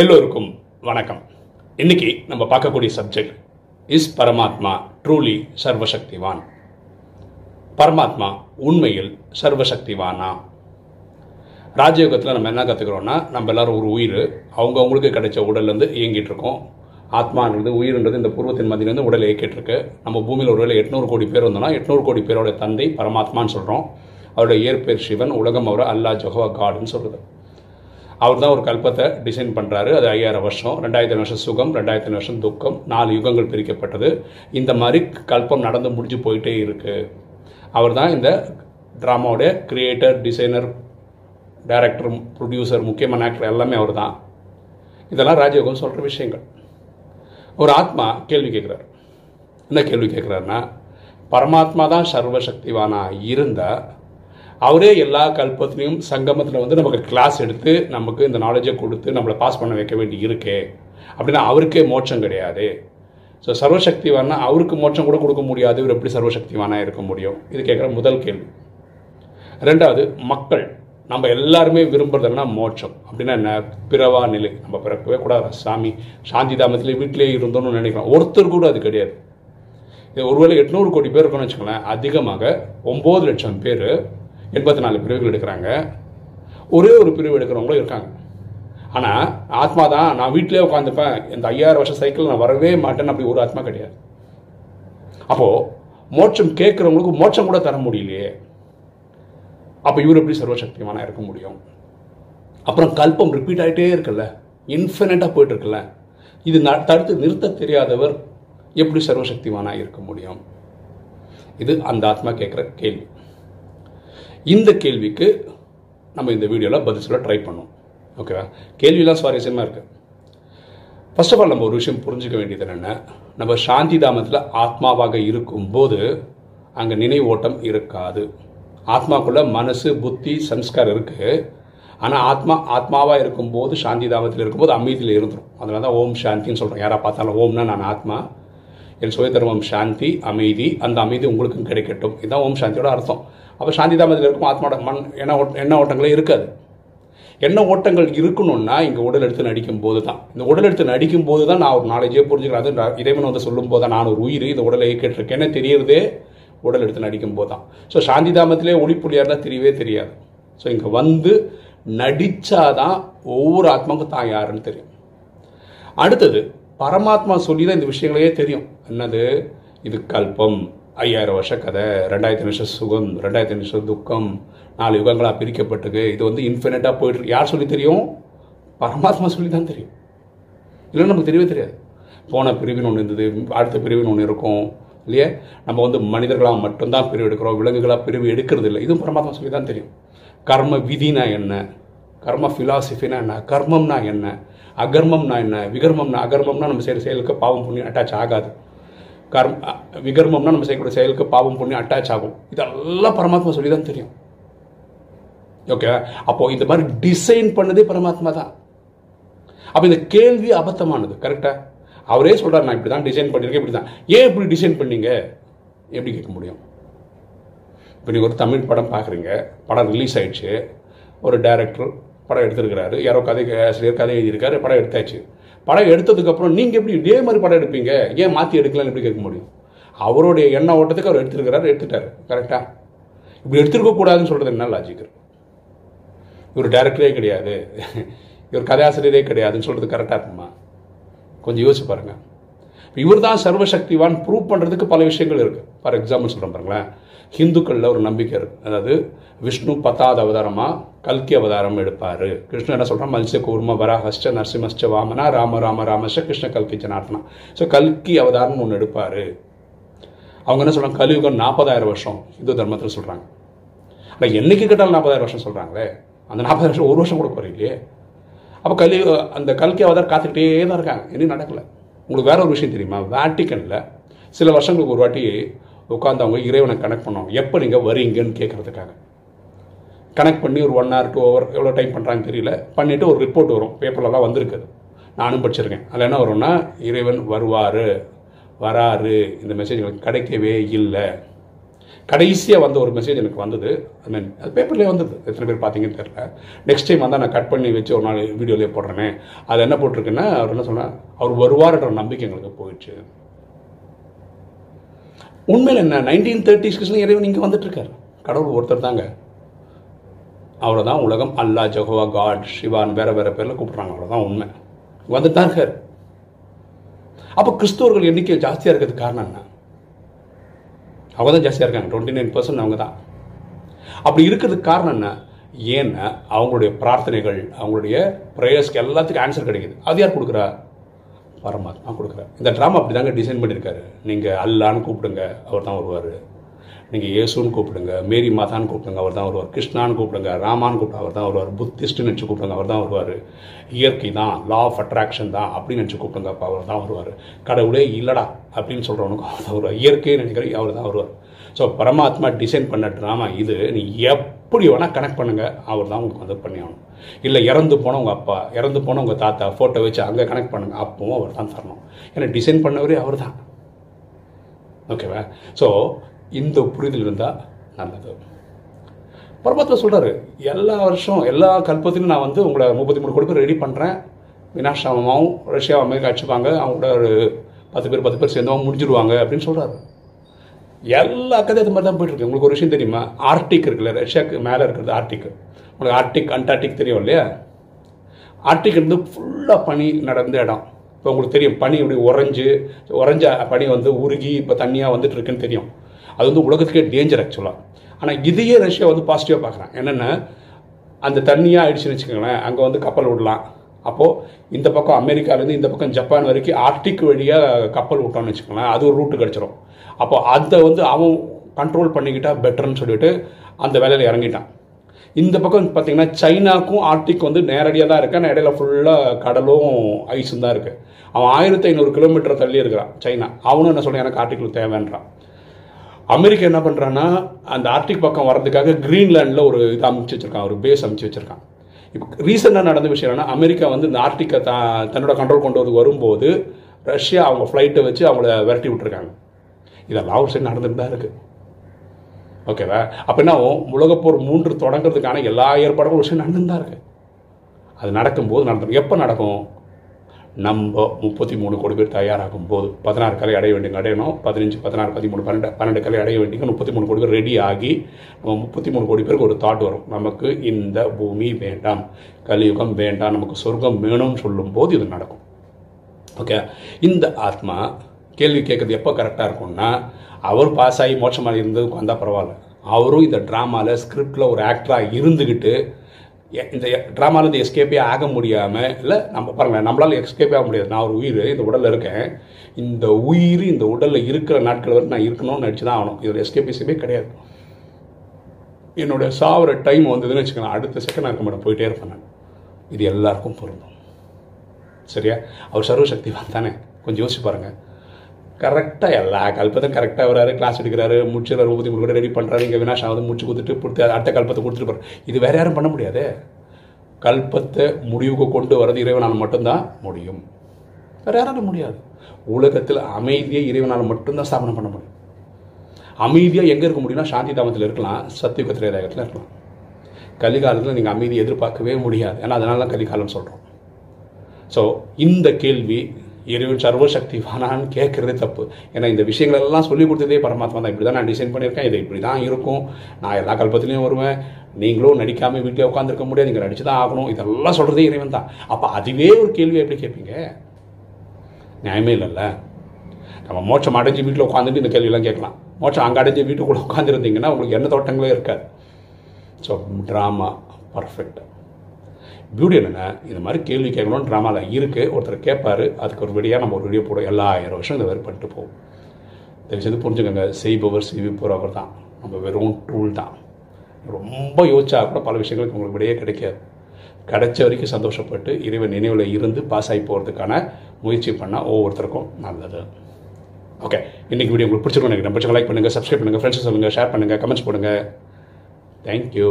எல்லோருக்கும் வணக்கம். இன்னைக்கு நம்ம பார்க்கக்கூடிய சப்ஜெக்ட் இஸ் பரமாத்மா ட்ரூலி சர்வசக்திவான். பரமாத்மா உண்மையில் சர்வசக்திவானா? ராஜயோகத்தில் நம்ம என்ன கற்றுக்கிறோன்னா நம்ம எல்லாரும் ஒரு உயிர் அவங்க அவங்களுக்கு கிடைச்ச உடல்லேருந்து இயங்கிட்டு இருக்கோம். ஆத்மான்றது உயிர்ன்றது இந்த பூர்வத்தின் மதியிலேருந்து உடல் இயக்கிட்டு இருக்கு நம்ம பூமியில் ஒரு எட்நூறு கோடி பேர் வந்தோம்னா எட்நூறு கோடி பேரோட தந்தை பரமாத்மான்னு சொல்கிறோம் அவருடைய இயற்பேர் சிவன் உலகம் அவர் அல்லா ஜொஹவா காடுன்னு சொல்கிறது அவர் தான் ஒரு கல்பத்தை டிசைன் பண்ணுறாரு அது ஐயாயிரம் வருஷம். ரெண்டாயிரத்தி வருஷம் சுகம் ரெண்டாயிரத்தி வருஷம் துக்கம். நாலு யுகங்கள் பிரிக்கப்பட்டது. இந்த மாதிரி கல்பம் நடந்து முடிஞ்சு போயிட்டே இருக்குது அவர் தான் இந்த ட்ராமாவுடைய கிரியேட்டர் டிசைனர் டைரக்டர் ப்ரொடியூசர் முக்கியமான ஆக்டர் எல்லாமே அவர் தான். இதெல்லாம் ராஜயோகம் சொல்கிற விஷயங்கள். ஒரு ஆத்மா கேள்வி கேட்குறாரு. என்ன கேள்வி கேட்குறாருன்னா பரமாத்மா தான் சர்வசக்திவானாக இருந்தால் அவரே எல்லா கல்பத்திலையும் சங்கமத்தில் வந்து நமக்கு கிளாஸ் எடுத்து நமக்கு இந்த நாலேஜை கொடுத்து நம்மளை பாஸ் பண்ண வைக்க வேண்டி இருக்கே. அப்படின்னா அவருக்கே மோட்சம் கிடையாது. ஸோ சர்வசக்திவானா அவருக்கு மோட்சம் கூட கொடுக்க முடியாது. இவர் எப்படி சர்வசக்திவானா இருக்க முடியும்? இது கேட்குற முதல் கேள்வி. ரெண்டாவது மக்கள். நம்ம எல்லாருமே விரும்புறதுன்னா மோட்சம். அப்படின்னா என்ன? பிறவா நிலை. நம்ம பிறக்கவே கூடாது? சாமி. சாந்தி தாமத்தில் வீட்டிலே இருந்தோம்னு நினைக்கிறோம் ஒருத்தர் கூட அது கிடையாது. இது ஒருவேளை எட்நூறு கோடி பேர் இருக்குன்னு வச்சுக்கோங்களேன். அதிகமாக ஒம்பது லட்சம் பேர் எண்பத்தி நாலு பிரிவுகள் எடுக்கிறாங்க. ஒரே ஒரு பிரிவு எடுக்கிறவங்களும் இருக்காங்க. ஆனால் ஆத்மா தான் நான் வீட்டிலே உட்காந்துப்பேன் இந்த ஐயாயிரம் வருஷம் சைக்கிள் நான் வரவே மாட்டேன்னு அப்படி ஒரு ஆத்மா கிடையாது. அப்போது மோட்சம் கேட்குறவங்களுக்கு மோட்சம் கூட தர முடியலையே. அப்போ இவர் எப்படி சர்வசக்திவானா இருக்க முடியும்? அப்புறம் கல்பம் ரிப்பீட் ஆகிட்டே இருக்குல்ல. இன்ஃபினிட்டாக போயிட்டுருக்குல்ல இது ந தடுத்து நிறுத்த தெரியாதவர் எப்படி சர்வசக்திவானா இருக்க முடியும்? இது அந்த ஆத்மா கேட்குற கேள்வி. இந்த கேள்விக்கு நம்ம இந்த வீடியோவில் பதில் சொல்ல ட்ரை பண்ணோம் ஓகேவா கேள்வியெல்லாம் சுவாரஸ்யமாக இருக்குது ஃபர்ஸ்ட் ஆஃப் ஆல் நம்ம ஒரு விஷயம் புரிஞ்சுக்க வேண்டியது என்னென்னா நம்ம சாந்தி தாமத்தில் ஆத்மாவாக இருக்கும்போது அங்கே நினைவோட்டம் இருக்காது. ஆத்மாக்குள்ளே மனசு புத்தி சம்ஸ்காரம் இருக்குது ஆனால் ஆத்மா ஆத்மாவாக இருக்கும்போது சாந்தி தாமத்தில் இருக்கும்போது அமைதியில் இருந்துடும் அதனால தான் ஓம் சாந்தின்னு சொல்கிறோம் யாராக பார்த்தாலும் ஓம்னா நான் ஆத்மா. என் சுய தர்மம் சாந்தி அமைதி. அந்த அமைதி உங்களுக்கும் கிடைக்கட்டும். இதுதான் ஓம் சாந்தியோட அர்த்தம். அப்போ சாந்தி தாமத்தில் இருக்கும் ஆத்மாவோட மண் எண்ண ஓட்ட எண்ண ஓட்டங்களே இருக்காது. எண்ண ஓட்டங்கள் இருக்கணும்னா இங்கே உடல் எடுத்து நடிக்கும் போது தான் இந்த உடல் எடுத்து நடிக்கும் போது தான் நான் ஒரு நாலேஜே புரிஞ்சுக்கிறேன். அது இறைவன் வந்து சொல்லும் போது தான் நான் ஒரு உயிர் இந்த உடலை கேட்டிருக்கேன்னு தெரியறதே? உடல் எடுத்து நடிக்கும் போது தான் ஸோ சாந்தி தாமத்திலே ஒளிப்புள்ளியாக தான் தெரியவே தெரியாது. ஸோ இங்கே வந்து நடித்தாதான் ஒவ்வொரு ஆத்மாவுக்கும் தான் யாருன்னு தெரியும். அடுத்தது பரமாத்மா சொல்லி தான் இந்த விஷயங்களையே தெரியும். என்னது? இது கல்பம். ஐயாயிரம் வருஷ கதை ரெண்டாயிரத்தி நிமிஷம் சுகம் ரெண்டாயிரத்தி நிமிஷம் துக்கம் நாலு யுகங்களாக பிரிக்கப்பட்டிருக்கு. இது வந்து இன்ஃபினிட்டாக போயிட்டு யார் சொல்லி தெரியும்? பரமாத்மா சொல்லி தான் தெரியும். இல்லைன்னா நமக்கு தெரியவே தெரியாது. போன பிரிவின் ஒன்று இருந்தது அடுத்த பிரிவின் ஒன்று இருக்கும். இல்லையே? நம்ம வந்து மனிதர்களாக மட்டும்தான் பிரிவு எடுக்கிறோம். விலங்குகளாக பிரிவு எடுக்கிறது இல்லை. இதுவும் பரமாத்மா சொல்லி தான் தெரியும். கர்ம விதினா என்ன? கர்ம ஃபிலாசபினா என்ன? கர்மம்னா என்ன? அகர்மம்னா என்ன? விகர்மம்னா அகர்மம்னா நம்ம செய்கிற செயலுக்கு பாவம் புண்ணியம் அட்டாச் ஆகாது. கர்ம விகர்மம்னா நம்ம செய்யக்கூடிய செயலுக்கு பாவம் புண்ணியம் அட்டாச் ஆகும். இதெல்லாம் பரமாத்மா சொல்லி தான் தெரியும். ஓகே அப்போ இந்த மாதிரி டிசைன் பண்ணதே பரமாத்மா தான். அப்போ இந்த கேள்வி அபத்தமானது கரெக்டாக அவரே சொல்கிறார் நான் இப்படி தான் டிசைன் பண்ணியிருக்கேன் இப்படி தான் ஏன் இப்படி டிசைன் பண்ணீங்க? எப்படி கேட்க முடியும்? இப்போ நீங்கள் ஒரு தமிழ் படம் பார்க்குறீங்க படம் ரிலீஸ் ஆயிடுச்சு. ஒரு டைரக்டர் படம் எடுத்திருக்கிறாரு யாரோ கதை ஆசிரியர் கதை எழுதியிருக்காரு படம் எடுத்தாச்சு. படம் எடுத்ததுக்கப்புறம் நீங்கள் எப்படி இதே மாதிரி படம் எடுப்பீங்க? ஏன் மாற்றி எடுக்கலாம்னு எப்படி கேட்க முடியும்? அவருடைய எண்ண ஓட்டத்துக்கு அவர் எடுத்துருக்கிறாரு எடுத்துட்டாரு. கரெக்டாக இப்படி எடுத்துருக்கக்கூடாதுன்னு சொல்கிறது என்ன லாஜிக் இவர் டேரக்டரே கிடையாது. இவர் கதையாசிரியரே கிடையாதுன்னு சொல்கிறது கரெக்டாக இருக்குமா? கொஞ்சம் யோசிச்சு பாருங்கள் இவர் தான் சர்வசக்திவான் ப்ரூவ் பண்ணுறதுக்கு பல விஷயங்கள் இருக்குது ஃபார் எக்ஸாம்பிள் சொல்கிறேன் பாருங்களேன். ஹிந்துக்களில் ஒரு நம்பிக்கை இருக்குது அதாவது விஷ்ணு பத்தாவது அவதாரமாக கல்கி அவதாரம் எடுப்பார். கிருஷ்ணன் என்ன சொல்கிறான் மல்சிய கூர்ம வராஹஸ்ட நரசிம்மஸ்ட வாமனா ராம ராம ராமஸ்ட கிருஷ்ண கல்கி ஜனார்த்தனா. ஸோ கல்கி அவதாரம்னு ஒன்று எடுப்பார். அவங்க என்ன சொல்கிறாங்க கலியுகம் நாற்பதாயிரம் வருஷம் இந்து தர்மத்தில் சொல்கிறாங்க ஆனால் என்னைக்கு கேட்டாலும் நாற்பதாயிரம் வருஷம் சொல்கிறாங்களே அந்த நாற்பதாயிரம் வருஷம் ஒரு வருஷம் கூட குறையிலையே அப்போ கலி அந்த கல்கி அவதாரம் காத்துக்கிட்டே தான் இருக்காங்க. இன்னும் நடக்கலை. உங்களுக்கு வேற ஒரு விஷயம் தெரியுமா? வேட்டிக்கனில் சில வருஷங்களுக்கு ஒரு வாட்டி உட்காந்து அவங்க இறைவனை கனெக்ட் பண்ணுவாங்க. எப்போ நீங்கள் வரீங்கன்னு கேட்குறதுக்காக கனெக்ட் பண்ணி ஒரு ஒன் ஹவர் டூ ஹவர் எவ்வளோ டைம் பண்ணுறாங்கன்னு தெரியல. பண்ணிவிட்டு ஒரு ரிப்போர்ட் வரும். பேப்பர்லலாம் வந்திருக்குது. நானும் படிச்சிருக்கேன். அதில் என்ன வரும்னா இறைவன் வருவார். வராரு. இந்த மெசேஜ் எனக்கு கிடைக்கவே இல்லை. கடைசியாக வந்த ஒரு மெசேஜ் எனக்கு வந்தது. ஐ மீன் அது பேப்பர்லேயே வந்தது. எத்தனை பேர் பார்த்தீங்கன்னு தெரில நெக்ஸ்ட் டைம் வந்தால் நான் கட் பண்ணி வச்சு ஒரு நாள் வீடியோலேயே போடுறேனே. அதில் என்ன போட்டிருக்குன்னா அவர் என்ன சொன்னார்? அவர் வருவார்ன்ற நம்பிக்கை எங்களுக்கு போயிடுச்சு. உண்மையில் என்ன? நைன்டீன் தேர்ட்டிஸ்க்கு இறைவன் இங்கே வந்துட்டுருக்கார். கடவுள் ஒருத்தர் தாங்க. அவரை தான் உலகம். அல்லா ஜஹோவா காட் சிவான் வேற வேற பேரில் கூப்பிட்றாங்க. அவ்வளோதான் உண்மை. வந்துட்டு தான் இருக்கார். அப்போ கிறிஸ்தவர்கள் எண்ணிக்கை ஜாஸ்தியாக இருக்கிறதுக்கு காரணம் என்ன? அவங்க தான் ஜாஸ்தியாக இருக்காங்க. டுவெண்ட்டி நைன் பர்சன்ட் அவங்க தான் அப்படி இருக்கிறதுக்கு காரணம் என்ன? ஏன்னா அவங்களுடைய பிரார்த்தனைகள் அவங்களுடைய ப்ரேயர்ஸ்க்கு எல்லாத்துக்கும் ஆன்சர் கிடைக்குது. அது யார் கொடுக்குறா? பரமாத்மா கொடுக்குறாரு இந்த ட்ராமா அப்படி தாங்க டிசைன் பண்ணியிருக்காரு. நீங்கள் அல்லான்னு கூப்பிடுங்க. அவர் தான் வருவார். நீங்கள் இயேசுன்னு கூப்பிடுங்க மேரி மாதான்னு கூப்பிடுங்க அவர் தான் வருவார். கிருஷ்ணான்னு கூப்பிடுங்க ராமான்னு கூப்பிட்டு அவர் தான் வருவார். புத்திஸ்ட்டுன்னு நினச்சி கூப்பிடுங்க அவர் தான் வருவார். இயற்கை தான் லா ஆஃப் அட்ராக்ஷன் தான் அப்படின்னு நினச்சி கூப்பிடுங்க அப்போ அவர் தான் வருவார். கடவுளே இல்லடா அப்படின்னு சொல்கிறவனுக்கும் அவர் தான் வருவார். இயற்கையை நினைக்கிற அவர் தான் வருவார். ஸோ பரமாத்மா டிசைன் பண்ண ட்ராமா இது. நீ எப்படி வேணால் கனெக்ட் பண்ணுங்கள் அவர் தான் உங்களுக்கு வந்து பண்ணி ஆகணும். இல்லை இறந்து போன உங்கள் அப்பா இறந்து போன உங்கள் தாத்தா ஃபோட்டோ வச்சு அங்கே கனெக்ட் பண்ணுங்கள் அப்பவும் அவர் தான் தரணும். ஏன்னா டிசைன் பண்ணவரே அவர் தான். ஓகேவா ஸோ இந்த புரிதல் இருந்தால் நல்லது. பரமாத்மா சொல்கிறாரு எல்லா வருஷம் எல்லா கல்பத்திலும் நான் வந்து உங்களை முப்பத்தி மூணு கோடி பேர் ரெடி பண்ணுறேன் வினாஷாமமாவும் ரஷ்யா அமெரிக்கா அடிச்சுப்பாங்க. அவங்களோட ஒரு பத்து பேர் பத்து பேர் சேர்ந்தவங்க முடிஞ்சிடுவாங்க அப்படின்னு சொல்கிறாரு எல்லா கதையும் அது மாதிரி தான் போயிட்டுருக்கு உங்களுக்கு ஒரு விஷயம் தெரியுமா? ஆர்டிக் இருக்குல்ல ரஷ்யாவுக்கு மேலே இருக்கிறது ஆர்டிக் உங்களுக்கு ஆர்டிக் அண்டார்டிக் தெரியும் இல்லையா? ஆர்டிக் இருந்து ஃபுல்லாக பனி நடந்த இடம். இப்போ உங்களுக்கு தெரியும் பனி இப்படி உறைஞ்சு உறைஞ்ச பனி வந்து உருகி இப்போ தண்ணியாக வந்துட்டு இருக்குன்னு தெரியும். அது வந்து உலகத்துக்கே டேஞ்சர் ஆக்சுவலாக ஆனால் இதையே ரஷ்யா வந்து பாசிட்டிவாக பார்க்குறான். என்னென்ன அந்த தண்ணியாக ஆயிடுச்சுன்னு வச்சுக்கோங்களேன் அங்கே வந்து கப்பல் விடலாம் அப்போது இந்த பக்கம் அமெரிக்காலேருந்து இந்த பக்கம் ஜப்பான் வரைக்கும் ஆர்டிக் வழியாக கப்பல் விட்டோம்னு வச்சுக்கோங்களேன் அது ஒரு ரூட்டு கிடச்சிரும். அப்போ அதை வந்து அவன் கண்ட்ரோல் பண்ணிக்கிட்டா பெட்டர்னு சொல்லிட்டு அந்த வேலையில் இறங்கிட்டான். இந்த பக்கம் பார்த்தீங்கன்னா சைனாக்கும் ஆர்டிக் வந்து நேரடியாக தான் இருக்கு. ஆனால் இடையில ஃபுல்லாக கடலும் ஐஸும் தான் இருக்குது அவன் ஆயிரத்தி ஐநூறு கிலோமீட்டர் தள்ளி இருக்கிறான் சைனா. அவனும் என்ன சொல்கிறேன் எனக்கு ஆர்டிக்கிள் தேவைன்றான். அமெரிக்கா என்ன பண்ணுறான்னா அந்த ஆர்டிக் பக்கம் வர்றதுக்காக க்ரீன்லேண்டில் ஒரு இது அமைச்சு வச்சுருக்கான் ஒரு பேஸ் அமைச்சு வச்சுருக்கான் இப்போ ரீசெண்டாக நடந்த விஷயம் என்னன்னா அமெரிக்கா வந்து இந்த ஆர்டிக்கை த தன்னோட கண்ட்ரோல் கொண்டு வந்து வரும்போது ரஷ்யா அவங்க ஃப்ளைட்டை வச்சு அவங்கள விரட்டி விட்டுருக்காங்க. இதெல்லாம் ஒரு சைடு நடந்துட்டு தான் இருக்குது ஓகேவா அப்போ என்ன உலகப்போர் மூன்று தொடங்குறதுக்கான எல்லா ஏற்பாடுகளும் ஒரு சைடு நடந்துட்டு தான் இருக்குது அது நடக்கும்போது நடந்துடும் எப்போ நடக்கும்? நம்ம முப்பத்தி மூணு கோடி பேர் தயாராகும் போது பதினாறு கலை அடைய வேண்டிய அடையணும் பதினஞ்சு பதினாறு பதிமூணு பன்னெண்டு பன்னெண்டு கலை அடைய வேண்டிய முப்பத்தி மூணு கோடி பேர் ரெடி ஆகி நம்ம முப்பத்தி மூணு கோடி பேருக்கு ஒரு தாட் வரும். நமக்கு இந்த பூமி வேண்டாம் கலியுகம் வேண்டாம் நமக்கு சொர்க்கம் வேணும்னு சொல்லும்போது இது நடக்கும். ஓகே இந்த ஆத்மா கேள்வி கேட்குறது எப்போ கரெக்டாக இருக்கும்னா அவர் பாஸ் ஆகி மோட்சமாக இருந்ததுக்கு வந்தால் பரவாயில்ல. அவரும் இந்த ட்ராமாவில் ஸ்கிரிப்டில் ஒரு ஆக்டராக இருந்துக்கிட்டு இந்த ட்ராமாலேருந்து எஸ்கேப்பே ஆக முடியாமல் இல்லை நம்ம பாருங்கள் நம்மளால் எஸ்கேப்பே ஆக முடியாது. நான் ஒரு உயிர் இந்த உடலில் இருக்கேன். இந்த உயிர் இந்த உடலில் இருக்கிற நாட்கள் வரைக்கும் நான் இருக்கணும்னு நினச்சி தான் ஆகணும் இதில் எஸ்கேபிஸே கிடையாது. என்னோட சாவர டைம் வந்ததுன்னு வச்சுக்கலாம் அடுத்த செகண்ட் இருக்க மாட்டேன் போயிட்டே இருப்பேன் நான். இது எல்லாருக்கும் பொருந்தும். சரியா? அவர் சர்வசக்திவான் தானே? கொஞ்சம் யோசிச்சு பாருங்கள் கரெக்டாக எல்லா கல்பத்தையும் கரெக்டாக வராரு கிளாஸ் எடுக்கிறாரு முடிச்சுறாரு முப்பத்தி மூணு கூட ரெடி பண்ணுறாரு இங்கே வினாஷா ஆகுது முடிச்சு கொடுத்துட்டு கொடுத்து அடுத்த கல்பத்தை கொடுத்துட்டு போகிறார் இது வேறு யாரும் பண்ண முடியாதே. கல்பத்தை முடிவுக்கு கொண்டு வரது இறைவனால் மட்டும்தான் முடியும். வேற யாராலும் முடியாது. உலகத்தில் அமைதியை இறைவனால் மட்டும்தான் ஸ்தாபனம் பண்ண முடியும். அமைதியாக எங்கே இருக்க முடியும்னா சாந்தி தாமத்தில் இருக்கலாம் சத்தியுக திரேதாயத்தில் இருக்கலாம். கலிகாலத்தில் நீங்கள் அமைதியை எதிர்பார்க்கவே முடியாது. ஏன்னா அதனால தான் கலிகாலம் சொல்கிறோம் ஸோ இந்த கேள்வி இறைவன் சர்வசக்திவானான்னு கேட்குறதே தப்பு. ஏன்னா இந்த விஷயங்கள் எல்லாம் சொல்லி கொடுத்ததே பரமாத்மா தான். இப்படி தான் நான் டிசைன் பண்ணியிருக்கேன். இது இப்படி தான் இருக்கும். நான் எல்லா கல்பத்துலேயும் வருவேன். நீங்களும் நடிக்காமல் வீட்டிலே உட்காந்துருக்க முடியாது. நீங்கள் நடிச்சு தான் ஆகணும். இதெல்லாம் சொல்கிறதே இறைவன் தான். அப்போ அதுவே ஒரு கேள்வி எப்படி கேட்பீங்க? நியாயமே இல்லைல்ல. நம்ம மோட்சம் அடைஞ்சு வீட்டில் உட்காந்துட்டு இந்த கேள்வியெல்லாம் கேட்கலாம். மோட்சம் அங்கே அடைஞ்சு வீட்டுக்குள்ளே உட்காந்துருந்தீங்கன்னா உங்களுக்கு என்ன தோட்டங்களே இருக்காது. ஸோ ட்ராமா பர்ஃபெக்ட் பியூட்டி என்னென்னா இது மாதிரி கேள்வி கேட்கணும்னு ட்ராமாவில் இருக்குது ஒருத்தர் கேட்பார் அதுக்கு ஒரு வெடியாக நம்ம ஒரு வீடியோ போடுவோம் எல்லா ஆயிரம் வருஷம் இந்த மாதிரி பண்ணிட்டு போவோம். தயவு செய்து புரிஞ்சுக்கோங்க செய்பவர் செய்விப்பவர் அவர் தான் நம்ம வெறும் டூல் தான். ரொம்ப யோசிச்சா கூட பல விஷயங்களுக்கு உங்களுக்கு விடையே கிடைக்காது. கிடைச்ச வரைக்கும் சந்தோஷப்பட்டு இறைவன் நினைவில் இருந்து பாஸ் ஆகி போகிறதுக்கான முயற்சி பண்ணால் ஒவ்வொருத்தருக்கும் நல்லது. ஓகே இன்றைக்கி வீடியோ உங்களுக்கு பிடிச்சிருக்கோம் நினைக்கிறேன். பிடிச்சவங்க லைக் பண்ணுங்கள் சப்ஸ்கிரைப் பண்ணுங்கள் ஃப்ரெண்ட்ஸ் சொல்லுங்கள் ஷேர் பண்ணுங்கள் கமெண்ட்ஸ் பண்ணுங்கள் தேங்க்யூ